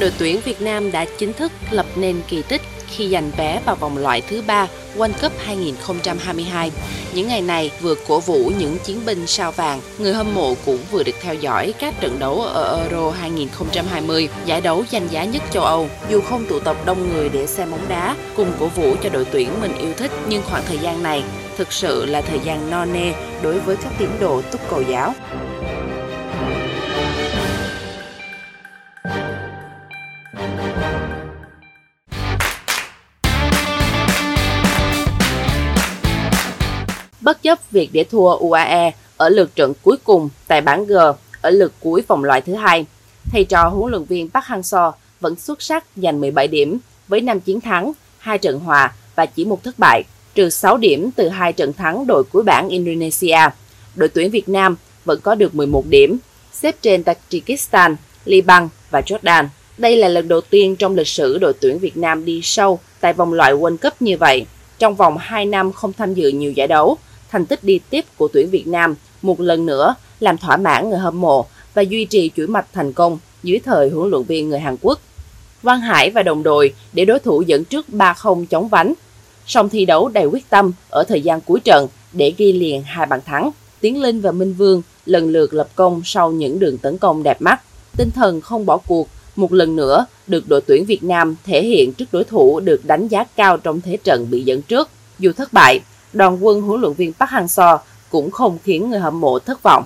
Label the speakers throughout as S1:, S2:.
S1: đội tuyển Việt Nam đã chính thức lập nên kỳ tích khi giành vé vào vòng loại thứ ba World Cup 2022. Những ngày này vừa cổ vũ những chiến binh sao vàng, người hâm mộ cũng vừa được theo dõi các trận đấu ở Euro 2020, giải đấu danh giá nhất châu Âu. Dù không tụ tập đông người để xem bóng đá, cùng cổ vũ cho đội tuyển mình yêu thích, nhưng khoảng thời gian này thực sự là thời gian no nê đối với các tín đồ túc cầu giáo. Bất chấp việc để thua UAE ở lượt trận cuối cùng tại bảng G ở lượt cuối vòng loại thứ hai, thầy trò huấn luyện viên Park Hang-seo vẫn xuất sắc giành 17 điểm với 5 chiến thắng, 2 trận hòa và chỉ một thất bại, trừ 6 điểm từ hai trận thắng đội cuối bảng Indonesia. Đội tuyển Việt Nam vẫn có được 11 điểm, xếp trên Tajikistan, Liban và Jordan. Đây là lần đầu tiên trong lịch sử đội tuyển Việt Nam đi sâu tại vòng loại World Cup như vậy. Trong vòng 2 năm không tham dự nhiều giải đấu, thành tích đi tiếp của tuyển Việt Nam một lần nữa làm thỏa mãn người hâm mộ và duy trì chuỗi mạch thành công dưới thời huấn luyện viên người Hàn Quốc. Văn Hải và đồng đội để đối thủ dẫn trước 3-0 chống vánh. Song thi đấu đầy quyết tâm ở thời gian cuối trận để ghi liền hai bàn thắng. Tiến Linh và Minh Vương lần lượt lập công sau những đường tấn công đẹp mắt. Tinh thần không bỏ cuộc, một lần nữa được đội tuyển Việt Nam thể hiện trước đối thủ được đánh giá cao trong thế trận bị dẫn trước. Dù thất bại, đoàn quân huấn luyện viên Park Hang-seo cũng không khiến người hâm mộ thất vọng.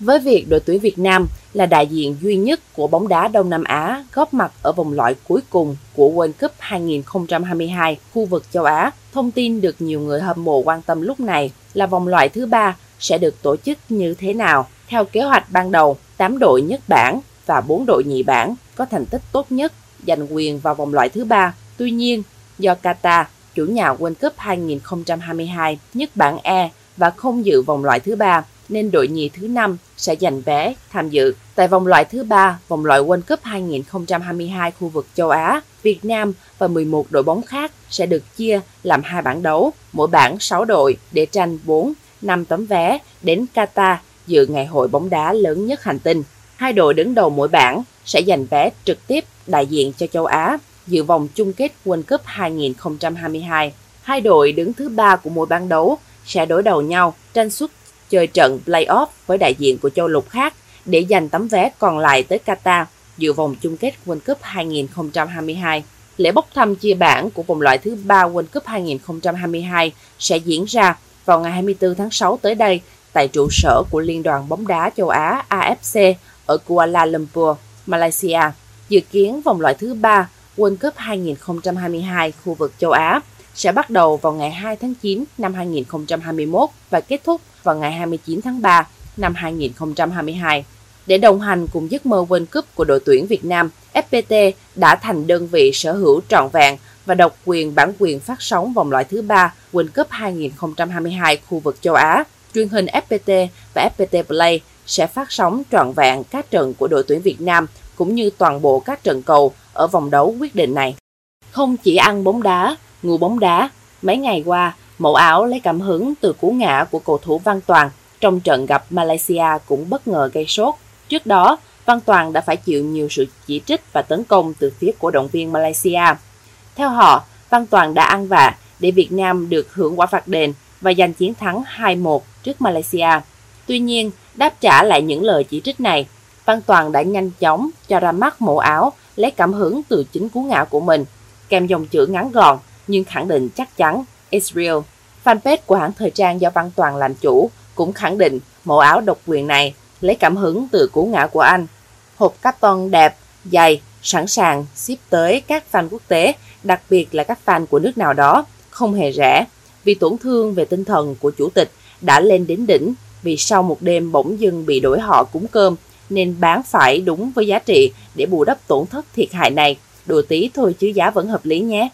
S1: Với việc đội tuyển Việt Nam là đại diện duy nhất của bóng đá Đông Nam Á góp mặt ở vòng loại cuối cùng của World Cup 2022 khu vực châu Á, thông tin được nhiều người hâm mộ quan tâm lúc này là vòng loại thứ ba sẽ được tổ chức như thế nào. Theo kế hoạch ban đầu, 8 đội nhất bảng và 4 đội nhị bảng có thành tích tốt nhất giành quyền vào vòng loại thứ ba. Tuy nhiên, do Qatar chủ nhà World Cup 2022 nhất bảng E và không dự vòng loại thứ ba nên đội nhì thứ năm sẽ giành vé tham dự. Tại vòng loại thứ ba, vòng loại World Cup 2022 khu vực châu Á, Việt Nam và 11 đội bóng khác sẽ được chia làm hai bảng đấu, mỗi bảng 6 đội để tranh 4, 5 tấm vé đến Qatar dự ngày hội bóng đá lớn nhất hành tinh. Hai đội đứng đầu mỗi bảng sẽ giành vé trực tiếp đại diện cho châu Á dự vòng chung kết World Cup 2022. Hai đội đứng thứ ba của mỗi bán đấu sẽ đối đầu nhau tranh suất chơi trận playoff với đại diện của châu lục khác để giành tấm vé còn lại tới Qatar dự vòng chung kết World Cup 2022. Lễ bốc thăm chia bảng của vòng loại thứ ba World Cup 2022 sẽ diễn ra vào ngày 24 tháng 6 tới đây tại trụ sở của Liên đoàn bóng đá châu Á AFC ở Kuala Lumpur, Malaysia. Dự kiến vòng loại thứ ba World Cup 2022 khu vực châu Á sẽ bắt đầu vào ngày 2 tháng 9 năm 2021 và kết thúc vào ngày 29 tháng 3 năm 2022. Để đồng hành cùng giấc mơ World Cup của đội tuyển Việt Nam, FPT đã thành đơn vị sở hữu trọn vẹn và độc quyền bản quyền phát sóng vòng loại thứ ba World Cup 2022 khu vực châu Á. Truyền hình FPT và FPT Play sẽ phát sóng trọn vẹn các trận của đội tuyển Việt Nam cũng như toàn bộ các trận cầu ở vòng đấu quyết định này. Không chỉ ăn bóng đá, ngủ bóng đá, mấy ngày qua, mẫu áo lấy cảm hứng từ cú ngã của cầu thủ Văn Toàn trong trận gặp Malaysia cũng bất ngờ gây sốt. Trước đó, Văn Toàn đã phải chịu nhiều sự chỉ trích và tấn công từ phía cổ động viên Malaysia. Theo họ, Văn Toàn đã ăn vạ để Việt Nam được hưởng quả phạt đền và giành chiến thắng 2-1 trước Malaysia. Tuy nhiên, đáp trả lại những lời chỉ trích này, Văn Toàn đã nhanh chóng cho ra mắt mẫu áo lấy cảm hứng từ chính cú ngã của mình, kèm dòng chữ ngắn gọn nhưng khẳng định chắc chắn Israel. Fanpage của hãng thời trang do Văn Toàn làm chủ cũng khẳng định mẫu áo độc quyền này lấy cảm hứng từ cú ngã của anh. Hộp carton đẹp, dày, sẵn sàng ship tới các fan quốc tế, đặc biệt là các fan của nước nào đó, không hề rẻ, vì tổn thương về tinh thần của chủ tịch đã lên đến đỉnh vì sau một đêm bỗng dưng bị đổi họ cúng cơm nên bán phải đúng với giá trị để bù đắp tổn thất thiệt hại này. Đùa tí thôi chứ giá vẫn hợp lý nhé.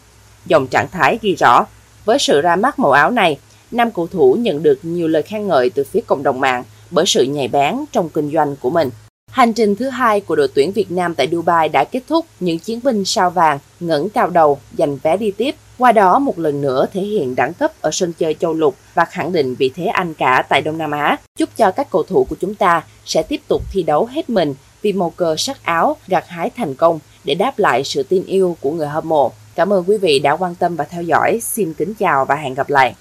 S1: Dòng trạng thái ghi rõ, với sự ra mắt màu áo này, năm cầu thủ nhận được nhiều lời khen ngợi từ phía cộng đồng mạng bởi sự nhạy bén trong kinh doanh của mình. Hành trình thứ hai của đội tuyển Việt Nam tại Dubai đã kết thúc, những chiến binh sao vàng ngẩng cao đầu giành vé đi tiếp. Qua đó một lần nữa thể hiện đẳng cấp ở sân chơi châu lục và khẳng định vị thế anh cả tại Đông Nam Á. Chúc cho các cầu thủ của chúng ta sẽ tiếp tục thi đấu hết mình vì màu cờ sắc áo gặt hái thành công để đáp lại sự tin yêu của người hâm mộ. Cảm ơn quý vị đã quan tâm và theo dõi. Xin kính chào và hẹn gặp lại.